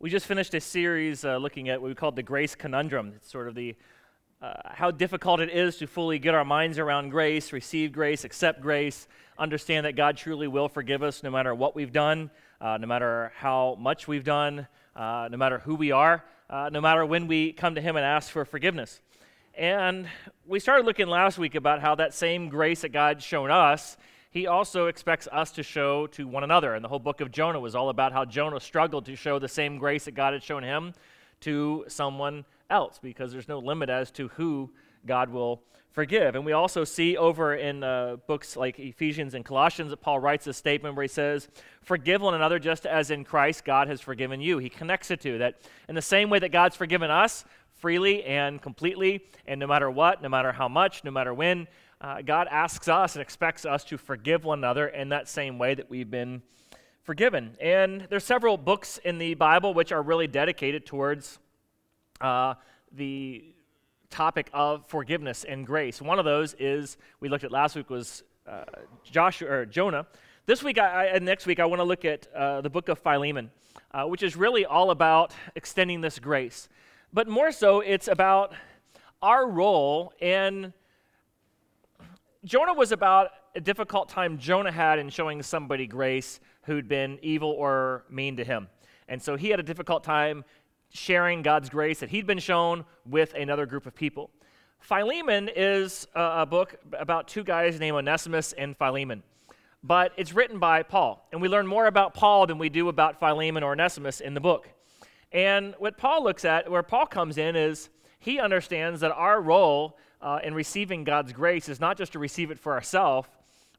We just finished a series uh, looking at what we called the grace conundrum. It's sort of the uh, how difficult it is to fully get our minds around grace, receive grace, accept grace, understand that God truly will forgive us no matter what we've done, uh, no matter how much we've done, uh, no matter who we are, uh, no matter when we come to Him and ask for forgiveness. And we started looking last week about how that same grace that God's shown us he also expects us to show to one another. And the whole book of Jonah was all about how Jonah struggled to show the same grace that God had shown him to someone else because there's no limit as to who God will forgive. And we also see over in uh, books like Ephesians and Colossians that Paul writes a statement where he says, Forgive one another just as in Christ God has forgiven you. He connects it to that in the same way that God's forgiven us freely and completely, and no matter what, no matter how much, no matter when, uh, God asks us and expects us to forgive one another in that same way that we've been forgiven. And there's several books in the Bible which are really dedicated towards uh, the topic of forgiveness and grace. One of those is we looked at last week was uh, Joshua or Jonah. This week, I, I, next week, I want to look at uh, the book of Philemon, uh, which is really all about extending this grace. But more so, it's about our role in Jonah was about a difficult time Jonah had in showing somebody grace who'd been evil or mean to him. And so he had a difficult time sharing God's grace that he'd been shown with another group of people. Philemon is a, a book about two guys named Onesimus and Philemon. But it's written by Paul. And we learn more about Paul than we do about Philemon or Onesimus in the book. And what Paul looks at, where Paul comes in, is he understands that our role uh, in receiving God's grace is not just to receive it for ourselves,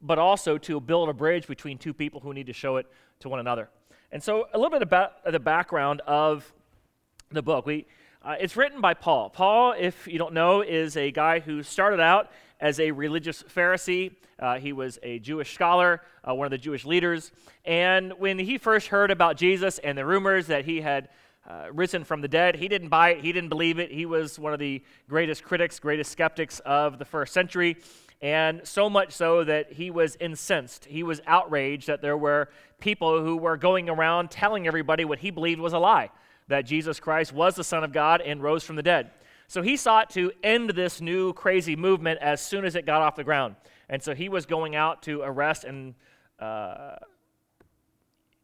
but also to build a bridge between two people who need to show it to one another. And so, a little bit about the background of the book. We, uh, it's written by Paul. Paul, if you don't know, is a guy who started out as a religious Pharisee. Uh, he was a Jewish scholar, uh, one of the Jewish leaders. And when he first heard about Jesus and the rumors that he had uh, risen from the dead. He didn't buy it, he didn't believe it. He was one of the greatest critics, greatest skeptics of the first century. And so much so that he was incensed. He was outraged that there were people who were going around telling everybody what he believed was a lie that Jesus Christ was the Son of God and rose from the dead. So he sought to end this new crazy movement as soon as it got off the ground. And so he was going out to arrest and uh,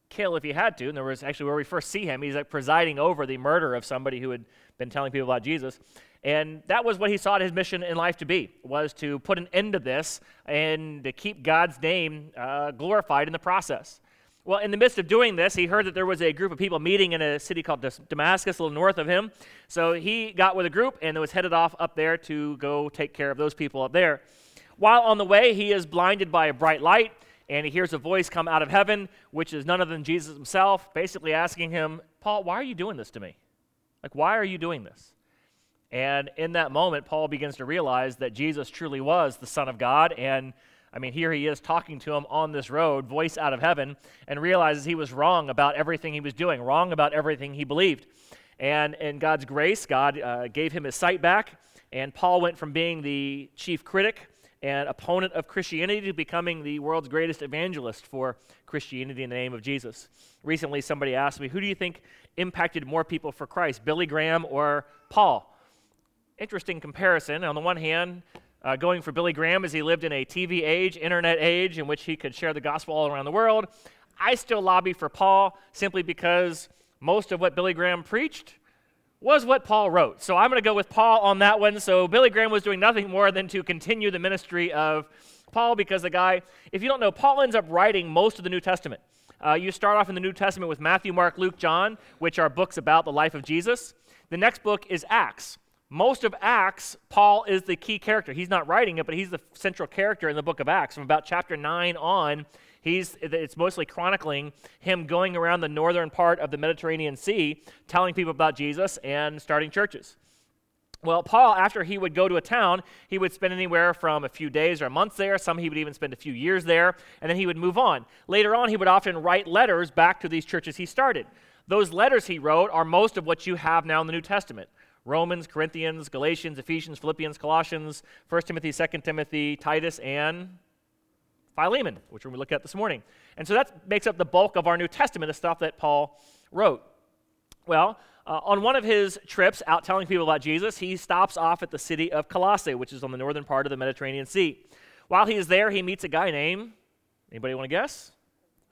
kill if he had to. And there was actually where we first see him, he's like presiding over the murder of somebody who had been telling people about Jesus. And that was what he sought his mission in life to be, was to put an end to this and to keep God's name uh, glorified in the process. Well, in the midst of doing this, he heard that there was a group of people meeting in a city called Damascus, a little north of him. So he got with a group and was headed off up there to go take care of those people up there. While on the way, he is blinded by a bright light and he hears a voice come out of heaven, which is none other than Jesus himself, basically asking him, Paul, why are you doing this to me? Like, why are you doing this? And in that moment, Paul begins to realize that Jesus truly was the Son of God. And I mean, here he is talking to him on this road, voice out of heaven, and realizes he was wrong about everything he was doing, wrong about everything he believed. And in God's grace, God uh, gave him his sight back. And Paul went from being the chief critic and opponent of Christianity to becoming the world's greatest evangelist for Christianity in the name of Jesus. Recently, somebody asked me, Who do you think impacted more people for Christ, Billy Graham or Paul? Interesting comparison. On the one hand, uh, going for Billy Graham as he lived in a TV age, internet age, in which he could share the gospel all around the world. I still lobby for Paul simply because most of what Billy Graham preached was what Paul wrote. So I'm going to go with Paul on that one. So Billy Graham was doing nothing more than to continue the ministry of Paul because the guy, if you don't know, Paul ends up writing most of the New Testament. Uh, you start off in the New Testament with Matthew, Mark, Luke, John, which are books about the life of Jesus. The next book is Acts. Most of Acts, Paul is the key character. He's not writing it, but he's the central character in the book of Acts. From about chapter 9 on, He's, it's mostly chronicling him going around the northern part of the Mediterranean Sea, telling people about Jesus and starting churches. Well, Paul, after he would go to a town, he would spend anywhere from a few days or months there. Some he would even spend a few years there, and then he would move on. Later on, he would often write letters back to these churches he started. Those letters he wrote are most of what you have now in the New Testament. Romans, Corinthians, Galatians, Ephesians, Philippians, Colossians, 1 Timothy, 2 Timothy, Titus, and Philemon, which we're going to look at this morning. And so that makes up the bulk of our New Testament, the stuff that Paul wrote. Well, uh, on one of his trips out telling people about Jesus, he stops off at the city of Colossae, which is on the northern part of the Mediterranean Sea. While he is there, he meets a guy named, anybody want to guess?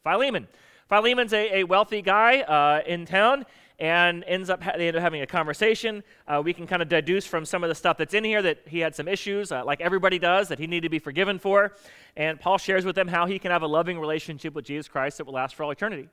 Philemon. Philemon's a, a wealthy guy uh, in town and ends up ha- they end up having a conversation. Uh, we can kind of deduce from some of the stuff that's in here that he had some issues, uh, like everybody does, that he needed to be forgiven for. And Paul shares with them how he can have a loving relationship with Jesus Christ that will last for all eternity.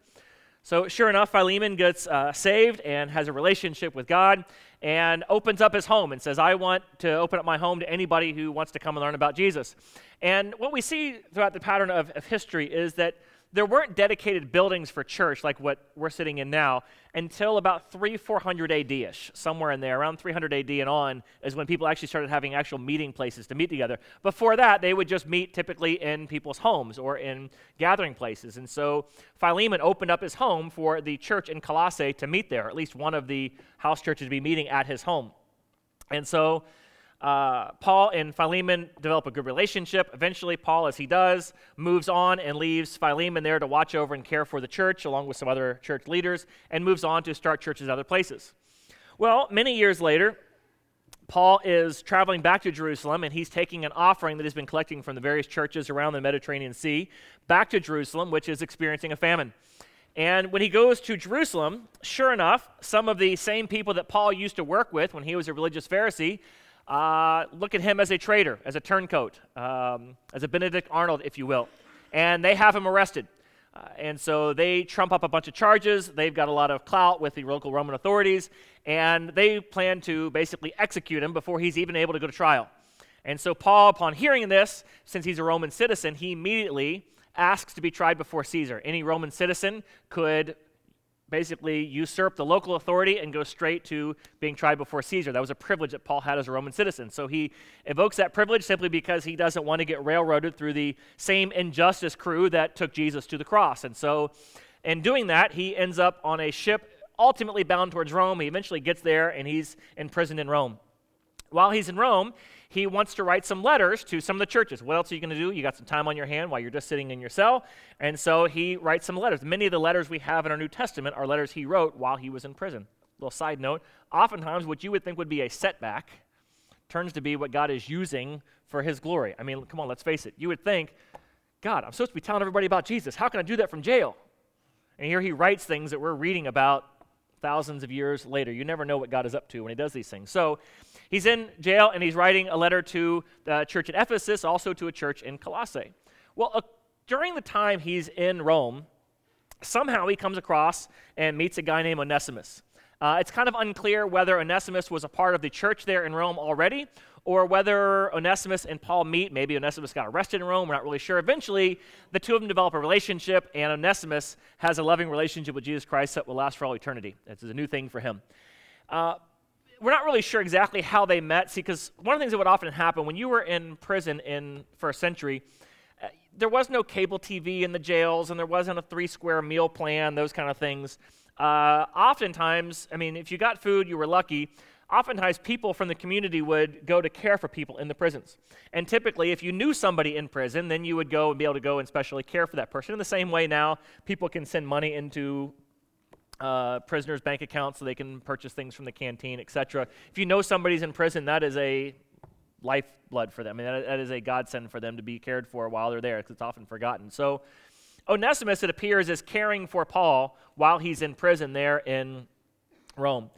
So, sure enough, Philemon gets uh, saved and has a relationship with God and opens up his home and says, I want to open up my home to anybody who wants to come and learn about Jesus. And what we see throughout the pattern of, of history is that there weren't dedicated buildings for church like what we're sitting in now until about 3 400 AD ish, somewhere in there. Around 300 AD and on is when people actually started having actual meeting places to meet together. Before that, they would just meet typically in people's homes or in gathering places. And so Philemon opened up his home for the church in Colossae to meet there, at least one of the house churches to be meeting at his home. And so uh, Paul and Philemon develop a good relationship. Eventually, Paul, as he does, moves on and leaves Philemon there to watch over and care for the church, along with some other church leaders, and moves on to start churches other places. Well, many years later, Paul is traveling back to Jerusalem and he's taking an offering that he's been collecting from the various churches around the Mediterranean Sea back to Jerusalem, which is experiencing a famine. And when he goes to Jerusalem, sure enough, some of the same people that Paul used to work with when he was a religious Pharisee uh, look at him as a traitor, as a turncoat, um, as a Benedict Arnold, if you will. And they have him arrested. Uh, and so they trump up a bunch of charges. They've got a lot of clout with the local Roman authorities. And they plan to basically execute him before he's even able to go to trial. And so Paul, upon hearing this, since he's a Roman citizen, he immediately asks to be tried before Caesar. Any Roman citizen could basically usurp the local authority and go straight to being tried before Caesar. That was a privilege that Paul had as a Roman citizen. So he evokes that privilege simply because he doesn't want to get railroaded through the same injustice crew that took Jesus to the cross. And so, in doing that, he ends up on a ship ultimately bound towards Rome. He eventually gets there and he's imprisoned in Rome. While he's in Rome, he wants to write some letters to some of the churches. What else are you going to do? You got some time on your hand while you're just sitting in your cell. And so he writes some letters. Many of the letters we have in our New Testament are letters he wrote while he was in prison. Little side note oftentimes, what you would think would be a setback turns to be what God is using for his glory. I mean, come on, let's face it. You would think, God, I'm supposed to be telling everybody about Jesus. How can I do that from jail? And here he writes things that we're reading about thousands of years later. You never know what God is up to when he does these things. So He's in jail and he's writing a letter to the church at Ephesus, also to a church in Colossae. Well, uh, during the time he's in Rome, somehow he comes across and meets a guy named Onesimus. Uh, it's kind of unclear whether Onesimus was a part of the church there in Rome already or whether Onesimus and Paul meet. Maybe Onesimus got arrested in Rome, we're not really sure. Eventually, the two of them develop a relationship, and Onesimus has a loving relationship with Jesus Christ that will last for all eternity. It's a new thing for him. Uh, we're not really sure exactly how they met. See, because one of the things that would often happen when you were in prison in first century, uh, there was no cable TV in the jails, and there wasn't a three square meal plan, those kind of things. Uh, oftentimes, I mean, if you got food, you were lucky. Oftentimes, people from the community would go to care for people in the prisons. And typically, if you knew somebody in prison, then you would go and be able to go and specially care for that person. In the same way, now people can send money into uh, prisoners' bank accounts so they can purchase things from the canteen, etc. If you know somebody's in prison, that is a lifeblood for them. I mean, that, that is a godsend for them to be cared for while they're there because it's often forgotten. So, Onesimus, it appears, is caring for Paul while he's in prison there in Rome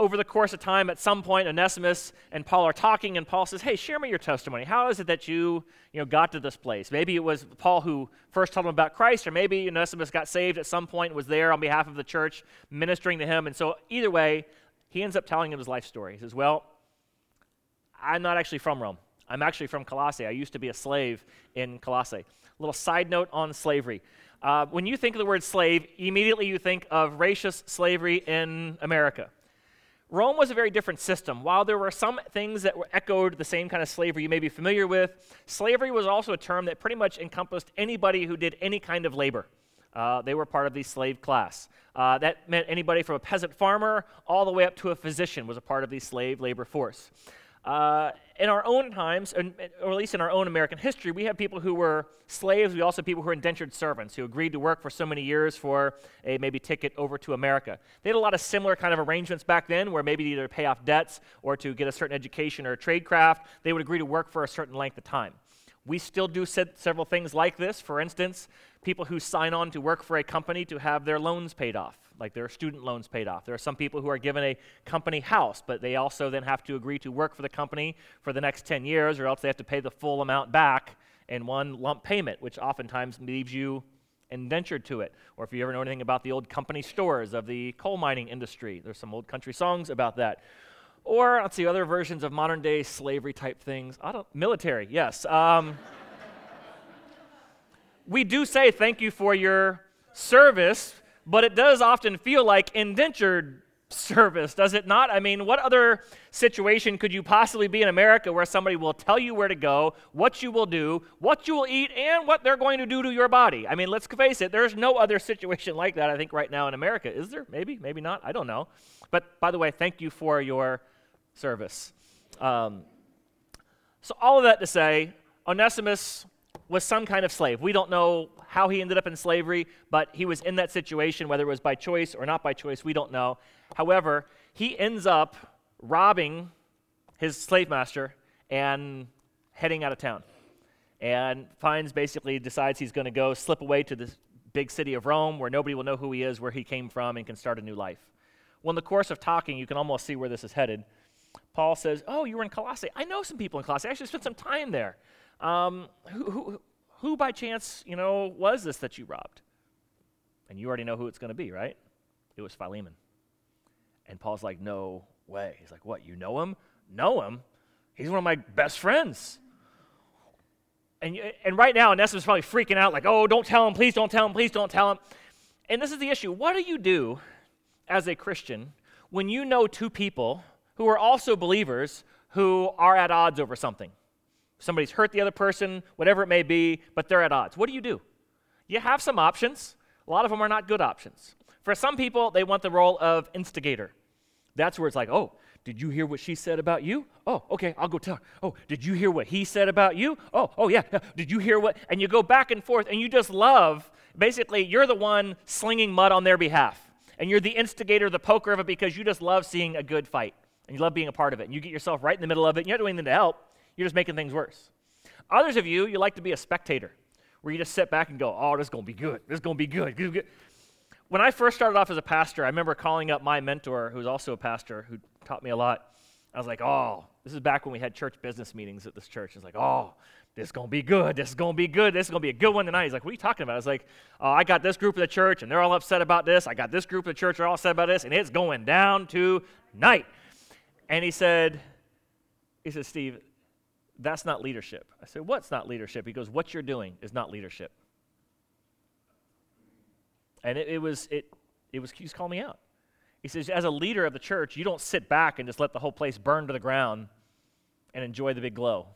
over the course of time, at some point, Onesimus and Paul are talking, and Paul says, Hey, share me your testimony. How is it that you, you know, got to this place? Maybe it was Paul who first told him about Christ, or maybe Onesimus got saved at some point was there on behalf of the church ministering to him. And so, either way, he ends up telling him his life story. He says, Well, I'm not actually from Rome. I'm actually from Colossae. I used to be a slave in Colossae. A little side note on slavery. Uh, when you think of the word slave, immediately you think of racist slavery in America. Rome was a very different system. While there were some things that echoed the same kind of slavery you may be familiar with, slavery was also a term that pretty much encompassed anybody who did any kind of labor. Uh, they were part of the slave class. Uh, that meant anybody from a peasant farmer all the way up to a physician was a part of the slave labor force. Uh, in our own times, or at least in our own American history, we have people who were slaves. We also have people who were indentured servants who agreed to work for so many years for a maybe ticket over to America. They had a lot of similar kind of arrangements back then where maybe either to pay off debts or to get a certain education or a trade craft, they would agree to work for a certain length of time. We still do several things like this. For instance, people who sign on to work for a company to have their loans paid off, like their student loans paid off. There are some people who are given a company house, but they also then have to agree to work for the company for the next 10 years, or else they have to pay the full amount back in one lump payment, which oftentimes leaves you indentured to it. Or if you ever know anything about the old company stores of the coal mining industry, there's some old country songs about that. Or let's see, other versions of modern day slavery type things. I don't, military, yes. Um, we do say thank you for your service, but it does often feel like indentured service, does it not? I mean, what other situation could you possibly be in America where somebody will tell you where to go, what you will do, what you will eat, and what they're going to do to your body? I mean, let's face it, there's no other situation like that, I think, right now in America. Is there? Maybe, maybe not. I don't know. But by the way, thank you for your service. Um, so, all of that to say, Onesimus was some kind of slave. We don't know how he ended up in slavery, but he was in that situation, whether it was by choice or not by choice, we don't know. However, he ends up robbing his slave master and heading out of town. And finds basically decides he's going to go slip away to the big city of Rome where nobody will know who he is, where he came from, and can start a new life. Well, in the course of talking, you can almost see where this is headed. Paul says, Oh, you were in Colossae. I know some people in Colossae. I actually spent some time there. Um, who, who, who by chance, you know, was this that you robbed? And you already know who it's going to be, right? It was Philemon. And Paul's like, No way. He's like, What? You know him? Know him? He's one of my best friends. And, and right now, Onesimus is probably freaking out, like, Oh, don't tell him. Please don't tell him. Please don't tell him. And this is the issue. What do you do as a Christian when you know two people who are also believers who are at odds over something. Somebody's hurt the other person, whatever it may be, but they're at odds. What do you do? You have some options. A lot of them are not good options. For some people, they want the role of instigator. That's where it's like, oh, did you hear what she said about you? Oh, okay, I'll go tell her. Oh, did you hear what he said about you? Oh, oh yeah, yeah. Did you hear what? And you go back and forth, and you just love. Basically, you're the one slinging mud on their behalf, and you're the instigator, the poker of it, because you just love seeing a good fight and you love being a part of it, and you get yourself right in the middle of it, and you're not doing anything to help, you're just making things worse. Others of you, you like to be a spectator, where you just sit back and go, oh, this is going to be good. This is going to be good. When I first started off as a pastor, I remember calling up my mentor, who's also a pastor, who taught me a lot. I was like, oh, this is back when we had church business meetings at this church. It's like, oh, this is going to be good. This is going to be good. This is going to be a good one tonight. He's like, what are you talking about? I was like, oh, I got this group of the church, and they're all upset about this. I got this group of the church, they're all upset about this, and it's going down tonight. And he said, he said, Steve, that's not leadership. I said, what's not leadership? He goes, what you're doing is not leadership. And it, it was, it, it was, he's calling me out. He says, as a leader of the church, you don't sit back and just let the whole place burn to the ground and enjoy the big glow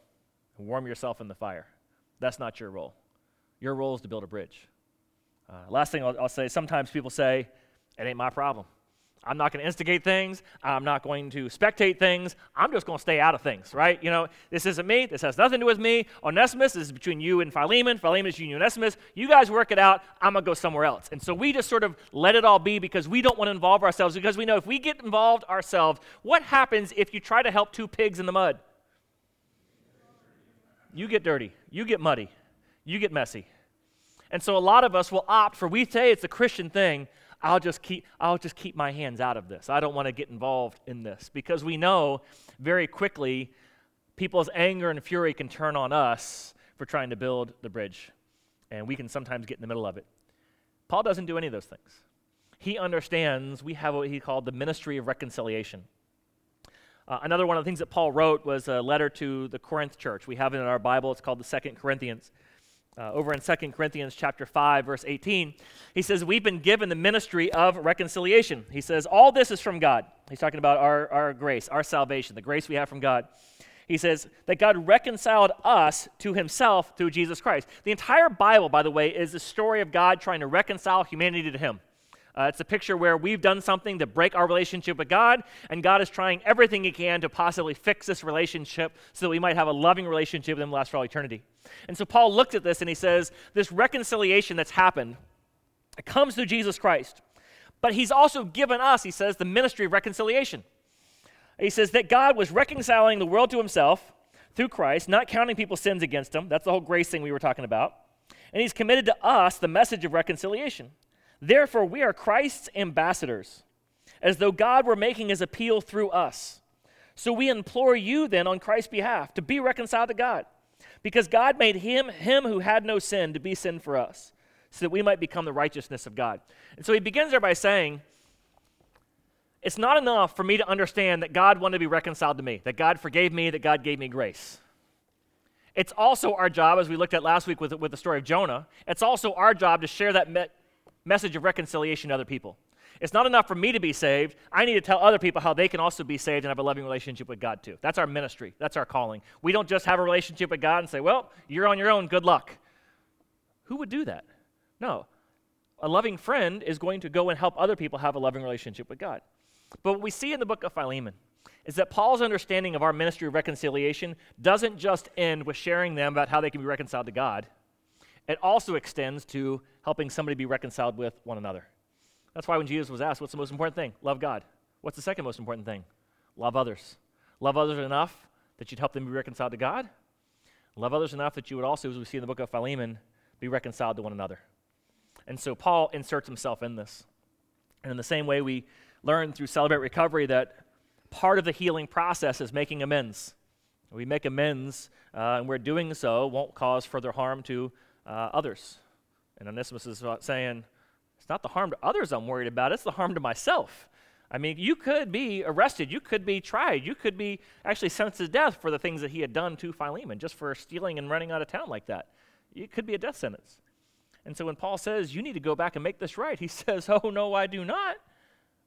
and warm yourself in the fire. That's not your role. Your role is to build a bridge. Uh, last thing I'll, I'll say sometimes people say, it ain't my problem. I'm not going to instigate things. I'm not going to spectate things. I'm just going to stay out of things, right? You know, this isn't me. This has nothing to do with me. Onesimus is between you and Philemon. Philemon is you and Onesimus. You guys work it out. I'm going to go somewhere else. And so we just sort of let it all be because we don't want to involve ourselves because we know if we get involved ourselves, what happens if you try to help two pigs in the mud? You get dirty. You get muddy. You get messy. And so a lot of us will opt for, we say it's a Christian thing, I'll just keep I'll just keep my hands out of this. I don't want to get involved in this because we know very quickly people's anger and fury can turn on us for trying to build the bridge. And we can sometimes get in the middle of it. Paul doesn't do any of those things. He understands we have what he called the ministry of reconciliation. Uh, another one of the things that Paul wrote was a letter to the Corinth church. We have it in our Bible. It's called the Second Corinthians uh, over in 2 Corinthians chapter 5 verse 18 he says we've been given the ministry of reconciliation. He says all this is from God. He's talking about our, our grace our salvation the grace we have from God. He says that God reconciled us to himself through Jesus Christ. The entire Bible by the way is the story of God trying to reconcile humanity to him Uh, it's a picture where we've done something to break our relationship with God, and God is trying everything He can to possibly fix this relationship so that we might have a loving relationship with Him last for all eternity. And so Paul looked at this and he says, This reconciliation that's happened, it comes through Jesus Christ. But He's also given us, he says, the ministry of reconciliation. He says that God was reconciling the world to Himself through Christ, not counting people's sins against Him. That's the whole grace thing we were talking about. And He's committed to us the message of reconciliation. Therefore, we are Christ's ambassadors, as though God were making his appeal through us. So we implore you then on Christ's behalf to be reconciled to God, because God made him, him who had no sin, to be sin for us, so that we might become the righteousness of God. And so he begins there by saying, It's not enough for me to understand that God wanted to be reconciled to me, that God forgave me, that God gave me grace. It's also our job, as we looked at last week with, with the story of Jonah, it's also our job to share that message of reconciliation to other people. It's not enough for me to be saved. I need to tell other people how they can also be saved and have a loving relationship with God too. That's our ministry. That's our calling. We don't just have a relationship with God and say, well, you're on your own. Good luck. Who would do that? No. A loving friend is going to go and help other people have a loving relationship with God. But what we see in the book of Philemon is that Paul's understanding of our ministry of reconciliation doesn't just end with sharing them about how they can be reconciled to God, it also extends to helping somebody be reconciled with one another. That's why when Jesus was asked, What's the most important thing? Love God. What's the second most important thing? Love others. Love others enough that you'd help them be reconciled to God. Love others enough that you would also, as we see in the book of Philemon, be reconciled to one another. And so Paul inserts himself in this. And in the same way, we learn through Celebrate Recovery that part of the healing process is making amends. We make amends, uh, and we're doing so won't cause further harm to uh, others. And Onesimus is saying, it's not the harm to others I'm worried about, it's the harm to myself. I mean, you could be arrested, you could be tried, you could be actually sentenced to death for the things that he had done to Philemon, just for stealing and running out of town like that. It could be a death sentence. And so when Paul says, You need to go back and make this right, he says, Oh, no, I do not.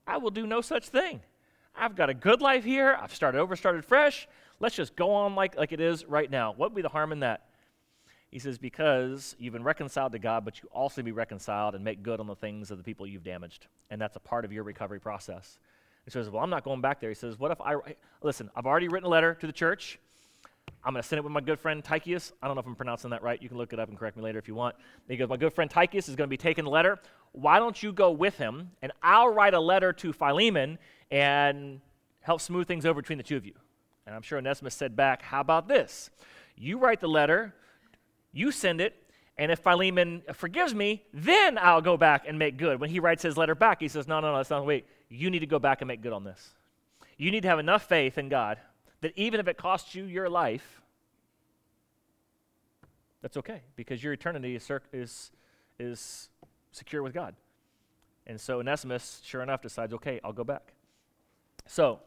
I will do no such thing. I've got a good life here. I've started over, started fresh. Let's just go on like, like it is right now. What would be the harm in that? He says, Because you've been reconciled to God, but you also be reconciled and make good on the things of the people you've damaged. And that's a part of your recovery process. He says, Well, I'm not going back there. He says, What if I, listen, I've already written a letter to the church. I'm going to send it with my good friend Tychicus. I don't know if I'm pronouncing that right. You can look it up and correct me later if you want. He goes, My good friend Tychicus is going to be taking the letter. Why don't you go with him and I'll write a letter to Philemon and help smooth things over between the two of you? And I'm sure Onesimus said back, How about this? You write the letter, you send it, and if Philemon forgives me, then I'll go back and make good. When he writes his letter back, he says, No, no, no, that's not, wait. You need to go back and make good on this. You need to have enough faith in God that even if it costs you your life, that's okay because your eternity is, is, is secure with God. And so Onesimus, sure enough, decides, okay, I'll go back. So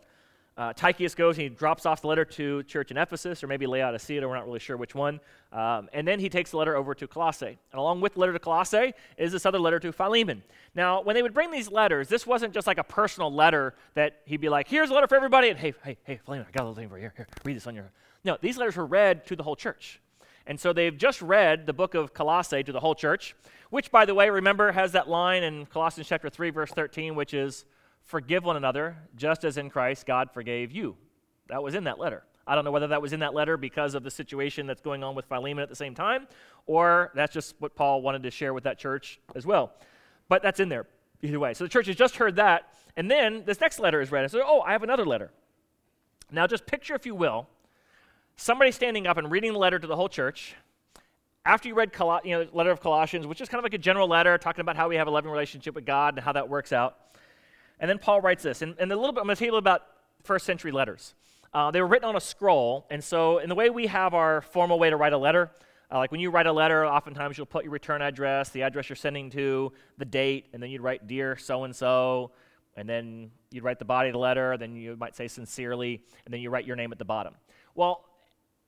uh, Tychicus goes and he drops off the letter to church in Ephesus or maybe Laodicea, we're not really sure which one. Um, and then he takes the letter over to Colossae. And along with the letter to Colossae is this other letter to Philemon. Now, when they would bring these letters, this wasn't just like a personal letter that he'd be like, here's a letter for everybody, and hey, hey, hey, Philemon, I got a little thing for you. Here, here, read this on your. No, these letters were read to the whole church. And so they've just read the book of Colossae to the whole church, which, by the way, remember, has that line in Colossians chapter 3, verse 13, which is, Forgive one another, just as in Christ God forgave you. That was in that letter. I don't know whether that was in that letter because of the situation that's going on with Philemon at the same time, or that's just what Paul wanted to share with that church as well. But that's in there either way. So the church has just heard that, and then this next letter is read. And so, oh, I have another letter. Now, just picture, if you will, somebody standing up and reading the letter to the whole church. After you read Col- you know, the letter of Colossians, which is kind of like a general letter talking about how we have a loving relationship with God and how that works out. And then Paul writes this. And, and a little bit, I'm going to tell you about first century letters. Uh, they were written on a scroll. And so, in the way we have our formal way to write a letter, uh, like when you write a letter, oftentimes you'll put your return address, the address you're sending to, the date, and then you'd write, Dear so and so. And then you'd write the body of the letter, then you might say sincerely, and then you write your name at the bottom. Well,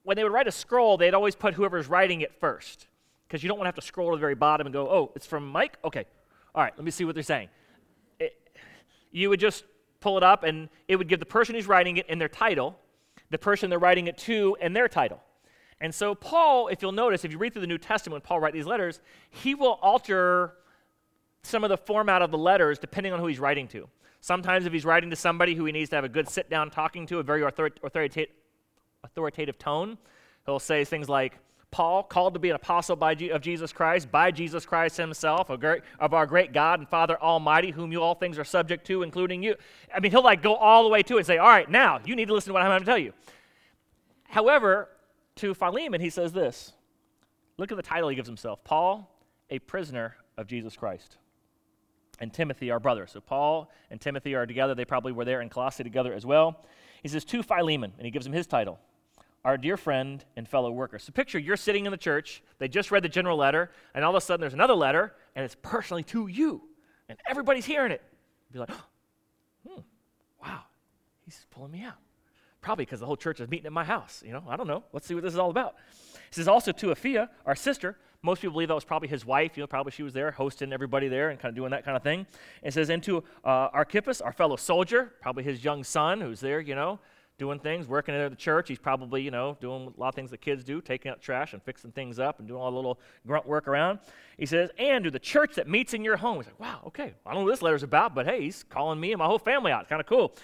when they would write a scroll, they'd always put whoever's writing it first, because you don't want to have to scroll to the very bottom and go, oh, it's from Mike? Okay. All right, let me see what they're saying you would just pull it up and it would give the person who's writing it and their title, the person they're writing it to and their title. And so Paul, if you'll notice, if you read through the New Testament when Paul writes these letters, he will alter some of the format of the letters depending on who he's writing to. Sometimes, if he's writing to somebody who he needs to have a good sit down talking to, a very authoritative, authoritative tone, he'll say things like, Paul, called to be an apostle by of Jesus Christ, by Jesus Christ himself, great, of our great God and Father Almighty, whom you all things are subject to, including you. I mean, he'll like go all the way to it and say, All right, now you need to listen to what I'm going to tell you. However, to Philemon, he says this Look at the title he gives himself Paul, a prisoner of Jesus Christ. And Timothy, our brother. So Paul and Timothy are together. They probably were there in Colossae together as well. He says, To Philemon, and he gives him his title our dear friend and fellow worker. So picture you're sitting in the church, they just read the general letter, and all of a sudden there's another letter, and it's personally to you. And everybody's hearing it. Be like, hmm, wow, he's pulling me out. Probably because the whole church is meeting at my house. You know, I don't know. Let's see what this is all about. This is also to Apphia, our sister. Most people believe that was probably his wife. You know, probably she was there hosting everybody there and kind of doing that kind of thing. It says into uh, Archippus, our fellow soldier, probably his young son who's there, you know, doing things, working at the church. He's probably, you know, doing a lot of things that kids do, taking out trash and fixing things up and doing all the little grunt work around. He says, and to the church that meets in your home. He's like, wow, okay, I don't know what this letter's about, but hey, he's calling me and my whole family out. Kind of cool.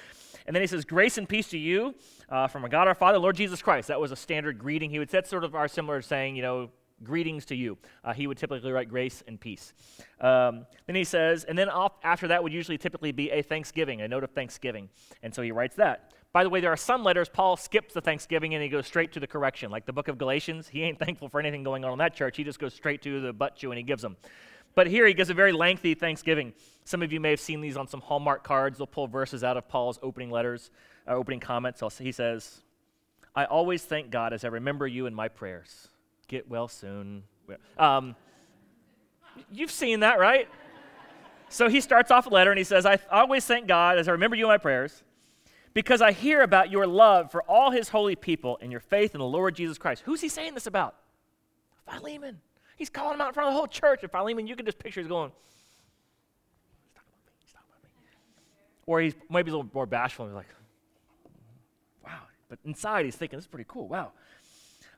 And then he says, grace and peace to you uh, from God our Father, Lord Jesus Christ. That was a standard greeting. He would set sort of our similar saying, you know, greetings to you. Uh, he would typically write grace and peace. Um, then he says, and then off, after that would usually typically be a thanksgiving, a note of thanksgiving. And so he writes that. By the way, there are some letters Paul skips the thanksgiving and he goes straight to the correction. Like the book of Galatians, he ain't thankful for anything going on in that church. He just goes straight to the butt chew and he gives them. But here he gives a very lengthy thanksgiving. Some of you may have seen these on some Hallmark cards. They'll pull verses out of Paul's opening letters uh, opening comments, he says, I always thank God as I remember you in my prayers. Get well soon. Um, you've seen that, right? So he starts off a letter and he says, I always thank God as I remember you in my prayers because I hear about your love for all his holy people and your faith in the Lord Jesus Christ. Who's he saying this about? Philemon. He's calling him out in front of the whole church. And Philemon, you can just picture he's going, he's talking about me, he's talking about me. Or he's maybe a little more bashful and he's like, wow. but inside, he's thinking, this is pretty cool. Wow.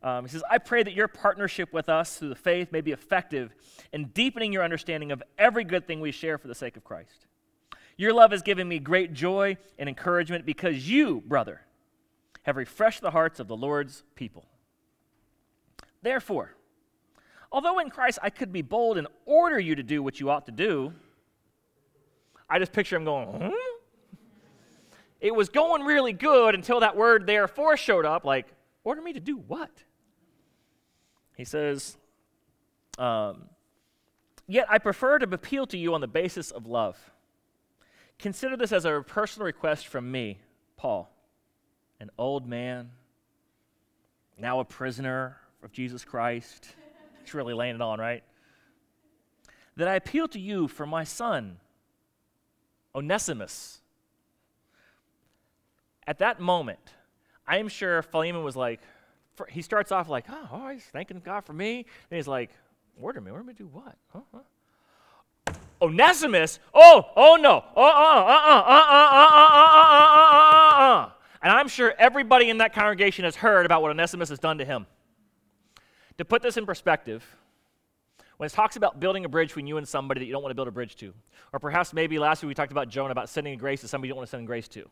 Um, he says, I pray that your partnership with us through the faith may be effective in deepening your understanding of every good thing we share for the sake of Christ. Your love has given me great joy and encouragement because you, brother, have refreshed the hearts of the Lord's people. Therefore, although in Christ I could be bold and order you to do what you ought to do, I just picture him going, hmm? it was going really good until that word therefore showed up like order me to do what he says um, yet i prefer to appeal to you on the basis of love consider this as a personal request from me paul an old man now a prisoner of jesus christ it's really laying it on right that i appeal to you for my son onesimus at that moment, I'm sure Philemon was like, for, he starts off like, oh, oh, he's thanking God for me. And he's like, order me, order me to do what? Huh? huh? Onesimus? Oh, oh no. Uh uh, uh uh, uh uh, uh uh, uh uh, uh uh, uh uh. And I'm sure everybody in that congregation has heard about what Onesimus has done to him. To put this in perspective, when it talks about building a bridge between you and somebody that you don't want to build a bridge to, or perhaps maybe last week we talked about Jonah about sending grace to somebody you don't want to send grace to.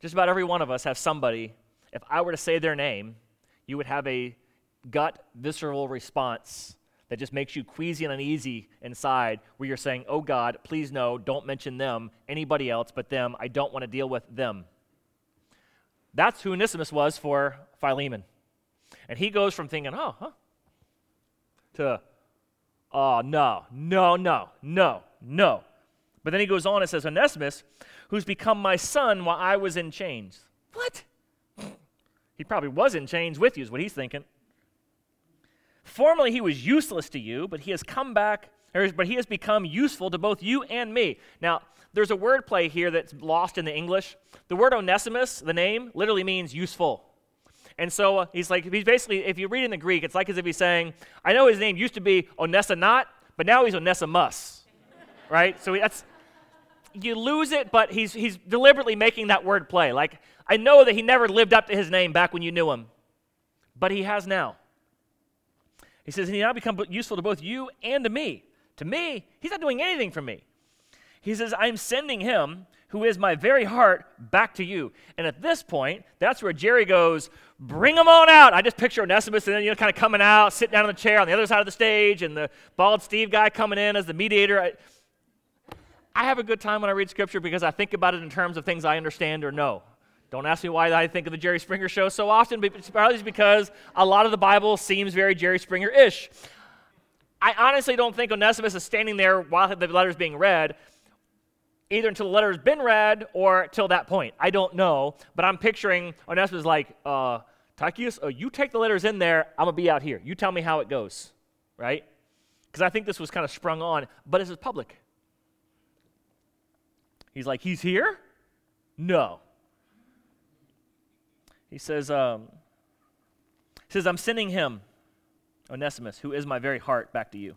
Just about every one of us have somebody, if I were to say their name, you would have a gut, visceral response that just makes you queasy and uneasy inside, where you're saying, Oh God, please no, don't mention them, anybody else but them. I don't want to deal with them. That's who Onesimus was for Philemon. And he goes from thinking, Oh, huh, to, Oh, no, no, no, no, no. But then he goes on and says, Onesimus, who's become my son while I was in chains. What? He probably was in chains with you, is what he's thinking. Formerly he was useless to you, but he has come back, or, but he has become useful to both you and me. Now, there's a word play here that's lost in the English. The word Onesimus, the name, literally means useful. And so uh, he's like, he's basically, if you read in the Greek, it's like as if he's saying, I know his name used to be Onesinot, but now he's Onesimus. right? So that's you lose it, but he's, he's deliberately making that word play. Like, I know that he never lived up to his name back when you knew him, but he has now. He says, and he now become useful to both you and to me. To me, he's not doing anything for me. He says, I'm sending him, who is my very heart, back to you. And at this point, that's where Jerry goes, Bring him on out. I just picture Onesimus and then, you know, kind of coming out, sitting down on the chair on the other side of the stage, and the bald Steve guy coming in as the mediator. I, I have a good time when I read scripture because I think about it in terms of things I understand or know. Don't ask me why I think of the Jerry Springer show so often, but it's probably because a lot of the Bible seems very Jerry Springer ish. I honestly don't think Onesimus is standing there while the letter is being read, either until the letter has been read or till that point. I don't know, but I'm picturing Onesimus like, uh, Tychicus, oh, you take the letters in there, I'm going to be out here. You tell me how it goes, right? Because I think this was kind of sprung on, but this is public. He's like, he's here? No. He says, um, he says, I'm sending him, Onesimus, who is my very heart, back to you.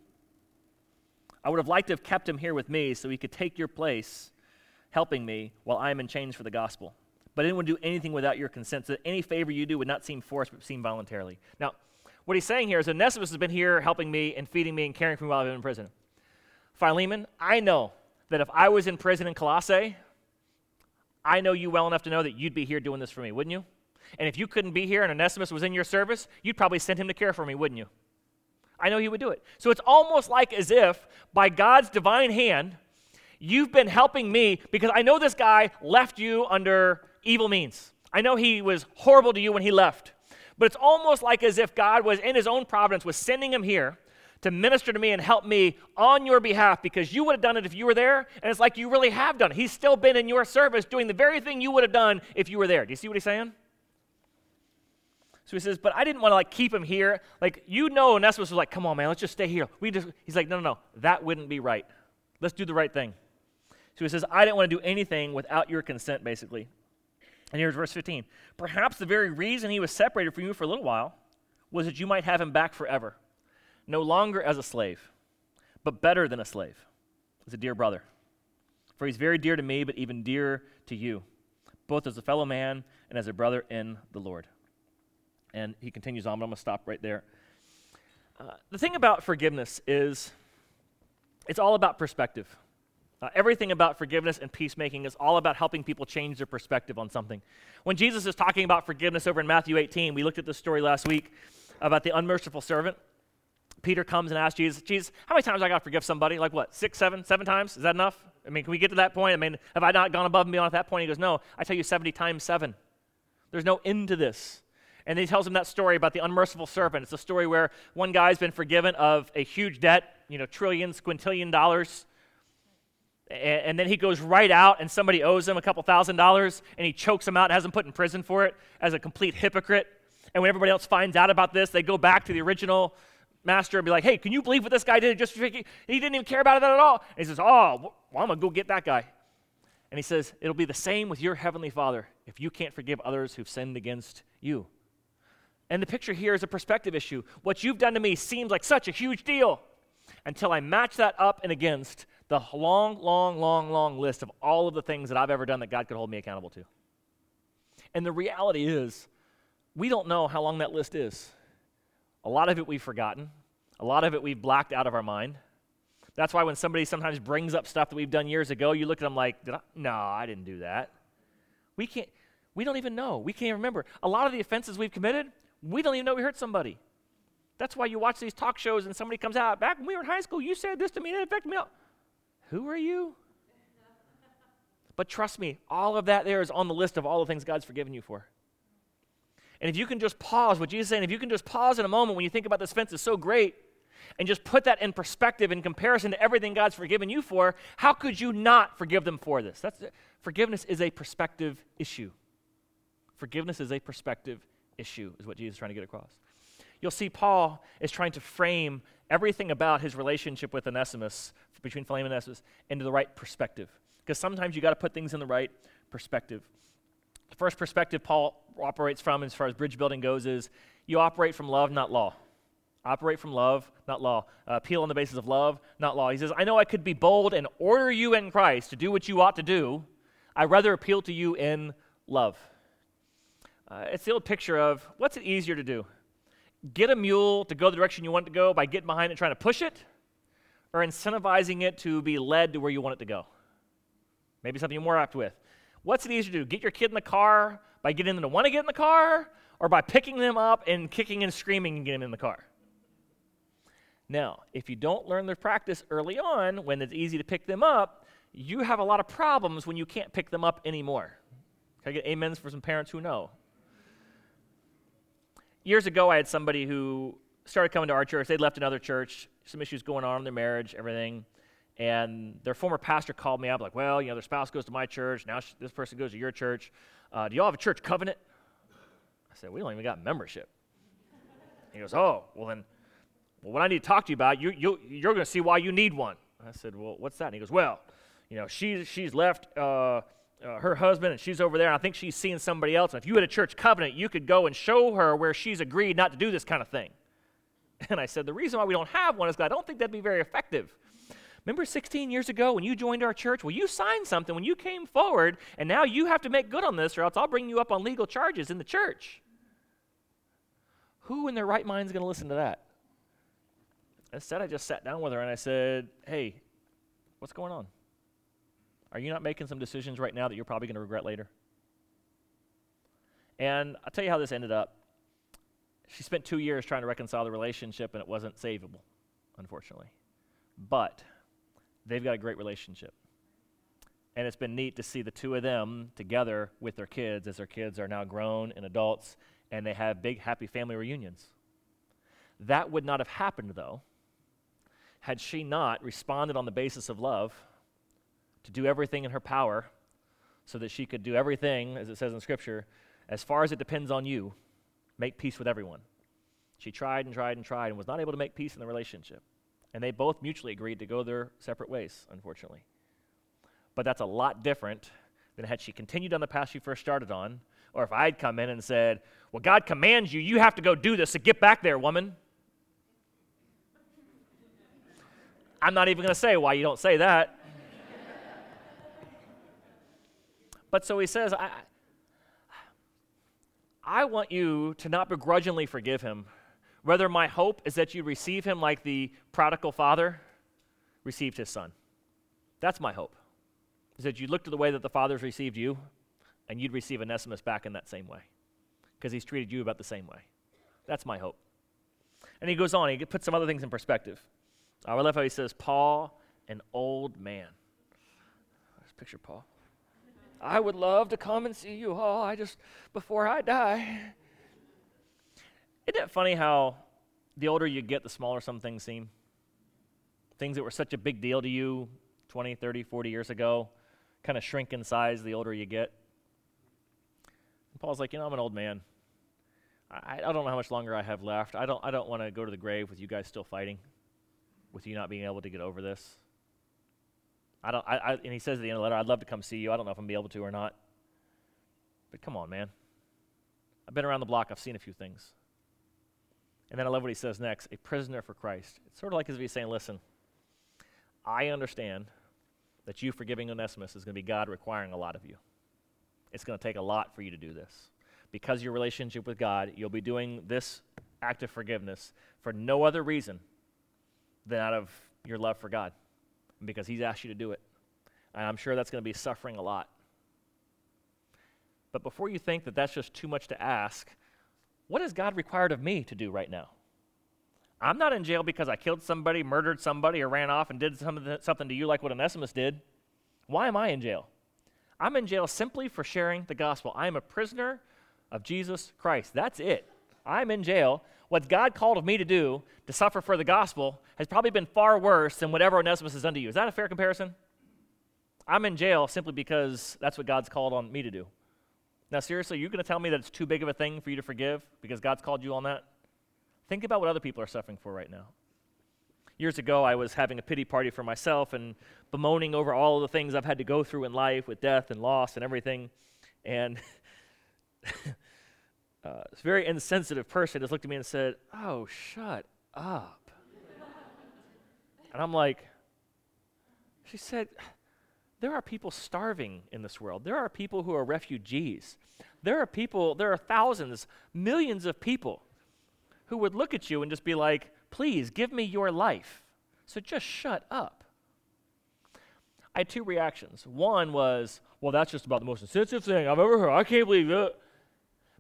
I would have liked to have kept him here with me so he could take your place, helping me while I am in chains for the gospel. But I didn't want to do anything without your consent, so that any favor you do would not seem forced, but seem voluntarily. Now, what he's saying here is Onesimus has been here helping me and feeding me and caring for me while I've been in prison. Philemon, I know that if I was in prison in Colossae, I know you well enough to know that you'd be here doing this for me, wouldn't you? And if you couldn't be here and Onesimus was in your service, you'd probably send him to care for me, wouldn't you? I know he would do it. So it's almost like as if, by God's divine hand, you've been helping me because I know this guy left you under evil means. I know he was horrible to you when he left. But it's almost like as if God was, in his own providence, was sending him here to minister to me and help me on your behalf because you would have done it if you were there. And it's like you really have done it. He's still been in your service doing the very thing you would have done if you were there. Do you see what he's saying? So he says, but I didn't want to like keep him here. Like you know, Onesimus was like, come on, man, let's just stay here. We just he's like, no, no, no, that wouldn't be right. Let's do the right thing. So he says, I didn't want to do anything without your consent, basically. And here's verse 15. Perhaps the very reason he was separated from you for a little while was that you might have him back forever, no longer as a slave, but better than a slave, as a dear brother. For he's very dear to me, but even dearer to you, both as a fellow man and as a brother in the Lord. And he continues on, but I'm going to stop right there. Uh, the thing about forgiveness is it's all about perspective. Uh, everything about forgiveness and peacemaking is all about helping people change their perspective on something. When Jesus is talking about forgiveness over in Matthew 18, we looked at this story last week about the unmerciful servant. Peter comes and asks Jesus, Jesus, how many times I got to forgive somebody? Like what, six, seven, seven times? Is that enough? I mean, can we get to that point? I mean, have I not gone above and beyond at that point? He goes, No, I tell you 70 times seven. There's no end to this. And he tells him that story about the unmerciful servant. It's a story where one guy's been forgiven of a huge debt, you know, trillions, quintillion dollars. And, and then he goes right out and somebody owes him a couple thousand dollars and he chokes him out and has him put in prison for it as a complete hypocrite. And when everybody else finds out about this, they go back to the original master and be like, hey, can you believe what this guy did? Just he didn't even care about it at all. And he says, oh, well, I'm going to go get that guy. And he says, it'll be the same with your heavenly Father if you can't forgive others who've sinned against you. And the picture here is a perspective issue. What you've done to me seems like such a huge deal until I match that up and against the long, long, long, long list of all of the things that I've ever done that God could hold me accountable to. And the reality is, we don't know how long that list is. A lot of it we've forgotten, a lot of it we've blacked out of our mind. That's why when somebody sometimes brings up stuff that we've done years ago, you look at them like, I? no, I didn't do that. We can't, we don't even know. We can't remember. A lot of the offenses we've committed, we don't even know we hurt somebody. That's why you watch these talk shows and somebody comes out, back when we were in high school, you said this to me and it affected me. Who are you? But trust me, all of that there is on the list of all the things God's forgiven you for. And if you can just pause, what Jesus is saying, if you can just pause in a moment when you think about this fence is so great, and just put that in perspective in comparison to everything God's forgiven you for, how could you not forgive them for this? That's forgiveness is a perspective issue. Forgiveness is a perspective issue, is what Jesus is trying to get across. You'll see Paul is trying to frame everything about his relationship with Onesimus, between Philemon and Onesimus, into the right perspective. Because sometimes you got to put things in the right perspective. The first perspective Paul operates from, as far as bridge building goes, is you operate from love, not law. Operate from love, not law. Uh, appeal on the basis of love, not law. He says, I know I could be bold and order you in Christ to do what you ought to do. I rather appeal to you in love. Uh, it's the old picture of what's it easier to do? Get a mule to go the direction you want it to go by getting behind it and trying to push it, or incentivizing it to be led to where you want it to go? Maybe something you're more apt with. What's it easier to do? Get your kid in the car by getting them to want to get in the car or by picking them up and kicking and screaming and getting them in the car? Now, if you don't learn the practice early on when it's easy to pick them up, you have a lot of problems when you can't pick them up anymore. Can I get amens for some parents who know? Years ago, I had somebody who started coming to our church. They'd left another church, some issues going on in their marriage, everything. And their former pastor called me up, like, well, you know, their spouse goes to my church. Now this person goes to your church. Uh, do y'all have a church covenant? I said, we don't even got membership. He goes, oh, well then, well, what I need to talk to you about, you, you, you're going to see why you need one. I said, well, what's that? And he goes, well, you know, she, she's left uh, uh, her husband and she's over there, and I think she's seeing somebody else. And if you had a church covenant, you could go and show her where she's agreed not to do this kind of thing. And I said, the reason why we don't have one is because I don't think that'd be very effective. Remember 16 years ago when you joined our church? Well, you signed something when you came forward, and now you have to make good on this, or else I'll bring you up on legal charges in the church. Who in their right mind is going to listen to that? Instead, I just sat down with her and I said, Hey, what's going on? Are you not making some decisions right now that you're probably going to regret later? And I'll tell you how this ended up. She spent two years trying to reconcile the relationship, and it wasn't savable, unfortunately. But they've got a great relationship. And it's been neat to see the two of them together with their kids as their kids are now grown and adults and they have big, happy family reunions. That would not have happened, though, had she not responded on the basis of love to do everything in her power so that she could do everything, as it says in Scripture, as far as it depends on you, make peace with everyone. She tried and tried and tried and was not able to make peace in the relationship. And they both mutually agreed to go their separate ways, unfortunately. But that's a lot different than had she continued on the path she first started on, or if I'd come in and said, Well, God commands you, you have to go do this, so get back there, woman. I'm not even going to say why you don't say that. But so he says, I, I want you to not begrudgingly forgive him Rather, my hope is that you receive him like the prodigal father received his son. That's my hope. Is that you look to the way that the father's received you, and you'd receive Onesimus back in that same way. Because he's treated you about the same way. That's my hope. And he goes on, he puts some other things in perspective. I love how he says, Paul, an old man. Let's picture Paul. I would love to come and see you all. I just, before I die. Isn't it funny how the older you get, the smaller some things seem? Things that were such a big deal to you 20, 30, 40 years ago kind of shrink in size the older you get. And Paul's like, you know, I'm an old man. I, I don't know how much longer I have left. I don't, I don't want to go to the grave with you guys still fighting, with you not being able to get over this. I don't, I, I, and he says at the end of the letter, I'd love to come see you. I don't know if I'm be able to or not. But come on, man. I've been around the block. I've seen a few things. And then I love what he says next a prisoner for Christ. It's sort of like as if he's saying, listen, I understand that you forgiving Onesimus is going to be God requiring a lot of you. It's going to take a lot for you to do this. Because your relationship with God, you'll be doing this act of forgiveness for no other reason than out of your love for God, because He's asked you to do it. And I'm sure that's going to be suffering a lot. But before you think that that's just too much to ask, what is God required of me to do right now? I'm not in jail because I killed somebody, murdered somebody, or ran off and did something to you like what Onesimus did. Why am I in jail? I'm in jail simply for sharing the gospel. I am a prisoner of Jesus Christ. That's it. I'm in jail. What God called of me to do, to suffer for the gospel, has probably been far worse than whatever Onesimus has done to you. Is that a fair comparison? I'm in jail simply because that's what God's called on me to do. Now, seriously, you're going to tell me that it's too big of a thing for you to forgive because God's called you on that? Think about what other people are suffering for right now. Years ago, I was having a pity party for myself and bemoaning over all of the things I've had to go through in life with death and loss and everything. And uh, this very insensitive person just looked at me and said, Oh, shut up. and I'm like, She said, there are people starving in this world. There are people who are refugees. There are people, there are thousands, millions of people who would look at you and just be like, please give me your life So just shut up. I had two reactions. One was, well, that's just about the most insensitive thing I've ever heard. I can't believe it.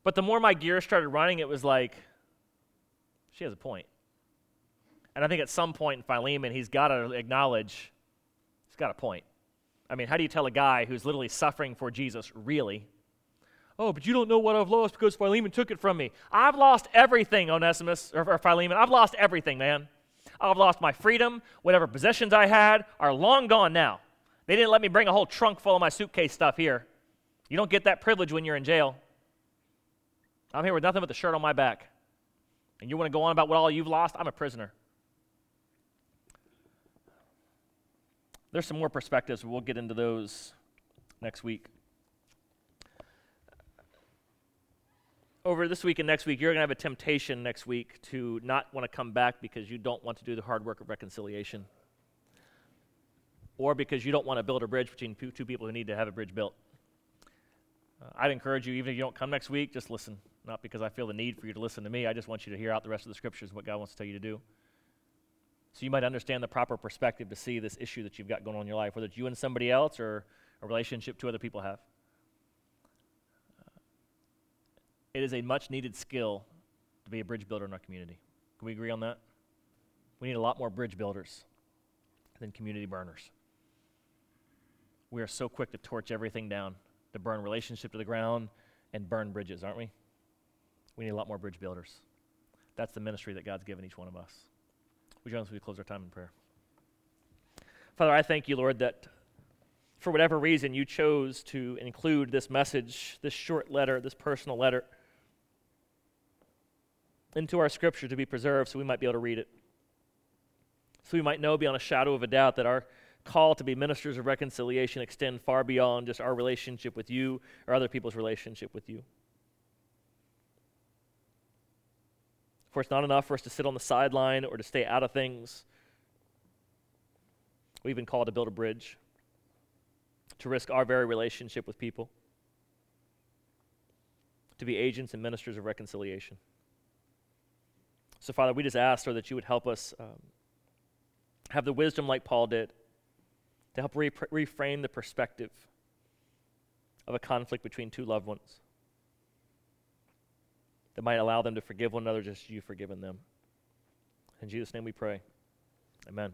But the more my gears started running, it was like, she has a point. And I think at some point in Philemon, he's got to acknowledge he's got a point. I mean, how do you tell a guy who's literally suffering for Jesus, really? Oh, but you don't know what I've lost because Philemon took it from me. I've lost everything, Onesimus, or, or Philemon. I've lost everything, man. I've lost my freedom. Whatever possessions I had are long gone now. They didn't let me bring a whole trunk full of my suitcase stuff here. You don't get that privilege when you're in jail. I'm here with nothing but the shirt on my back. And you want to go on about what all you've lost? I'm a prisoner. There's some more perspectives, we'll get into those next week. Over this week and next week, you're going to have a temptation next week to not want to come back because you don't want to do the hard work of reconciliation or because you don't want to build a bridge between two people who need to have a bridge built. Uh, I'd encourage you, even if you don't come next week, just listen. Not because I feel the need for you to listen to me. I just want you to hear out the rest of the scriptures and what God wants to tell you to do. So you might understand the proper perspective to see this issue that you've got going on in your life, whether it's you and somebody else or a relationship two other people have. It is a much needed skill to be a bridge builder in our community. Can we agree on that? We need a lot more bridge builders than community burners we are so quick to torch everything down, to burn relationship to the ground and burn bridges, aren't we? We need a lot more bridge builders. That's the ministry that God's given each one of us. Would you join us as we close our time in prayer? Father, I thank you, Lord, that for whatever reason you chose to include this message, this short letter, this personal letter, into our scripture to be preserved so we might be able to read it. So we might know beyond a shadow of a doubt that our call to be ministers of reconciliation extend far beyond just our relationship with you or other people's relationship with you. It's not enough for us to sit on the sideline or to stay out of things. We've been called to build a bridge, to risk our very relationship with people, to be agents and ministers of reconciliation. So, Father, we just ask, Lord, that you would help us um, have the wisdom like Paul did to help re- reframe the perspective of a conflict between two loved ones that might allow them to forgive one another just as you've forgiven them. In Jesus' name we pray. Amen.